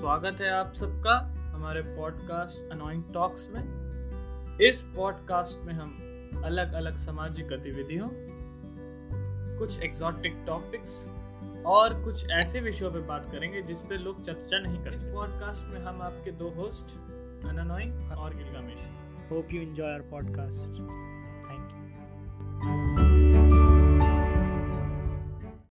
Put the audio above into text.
स्वागत है आप सबका हमारे पॉडकास्ट अनोइंग टॉक्स में। इस पॉडकास्ट में हम अलग अलग सामाजिक गतिविधियों, कुछ एग्जॉटिक टॉपिक्स और कुछ ऐसे विषयों पर बात करेंगे जिस पे लोग चर्चा नहीं करते। इस पॉडकास्ट में हम आपके दो होस्ट अनोइंग और Gilgamesh hope you enjoy our podcast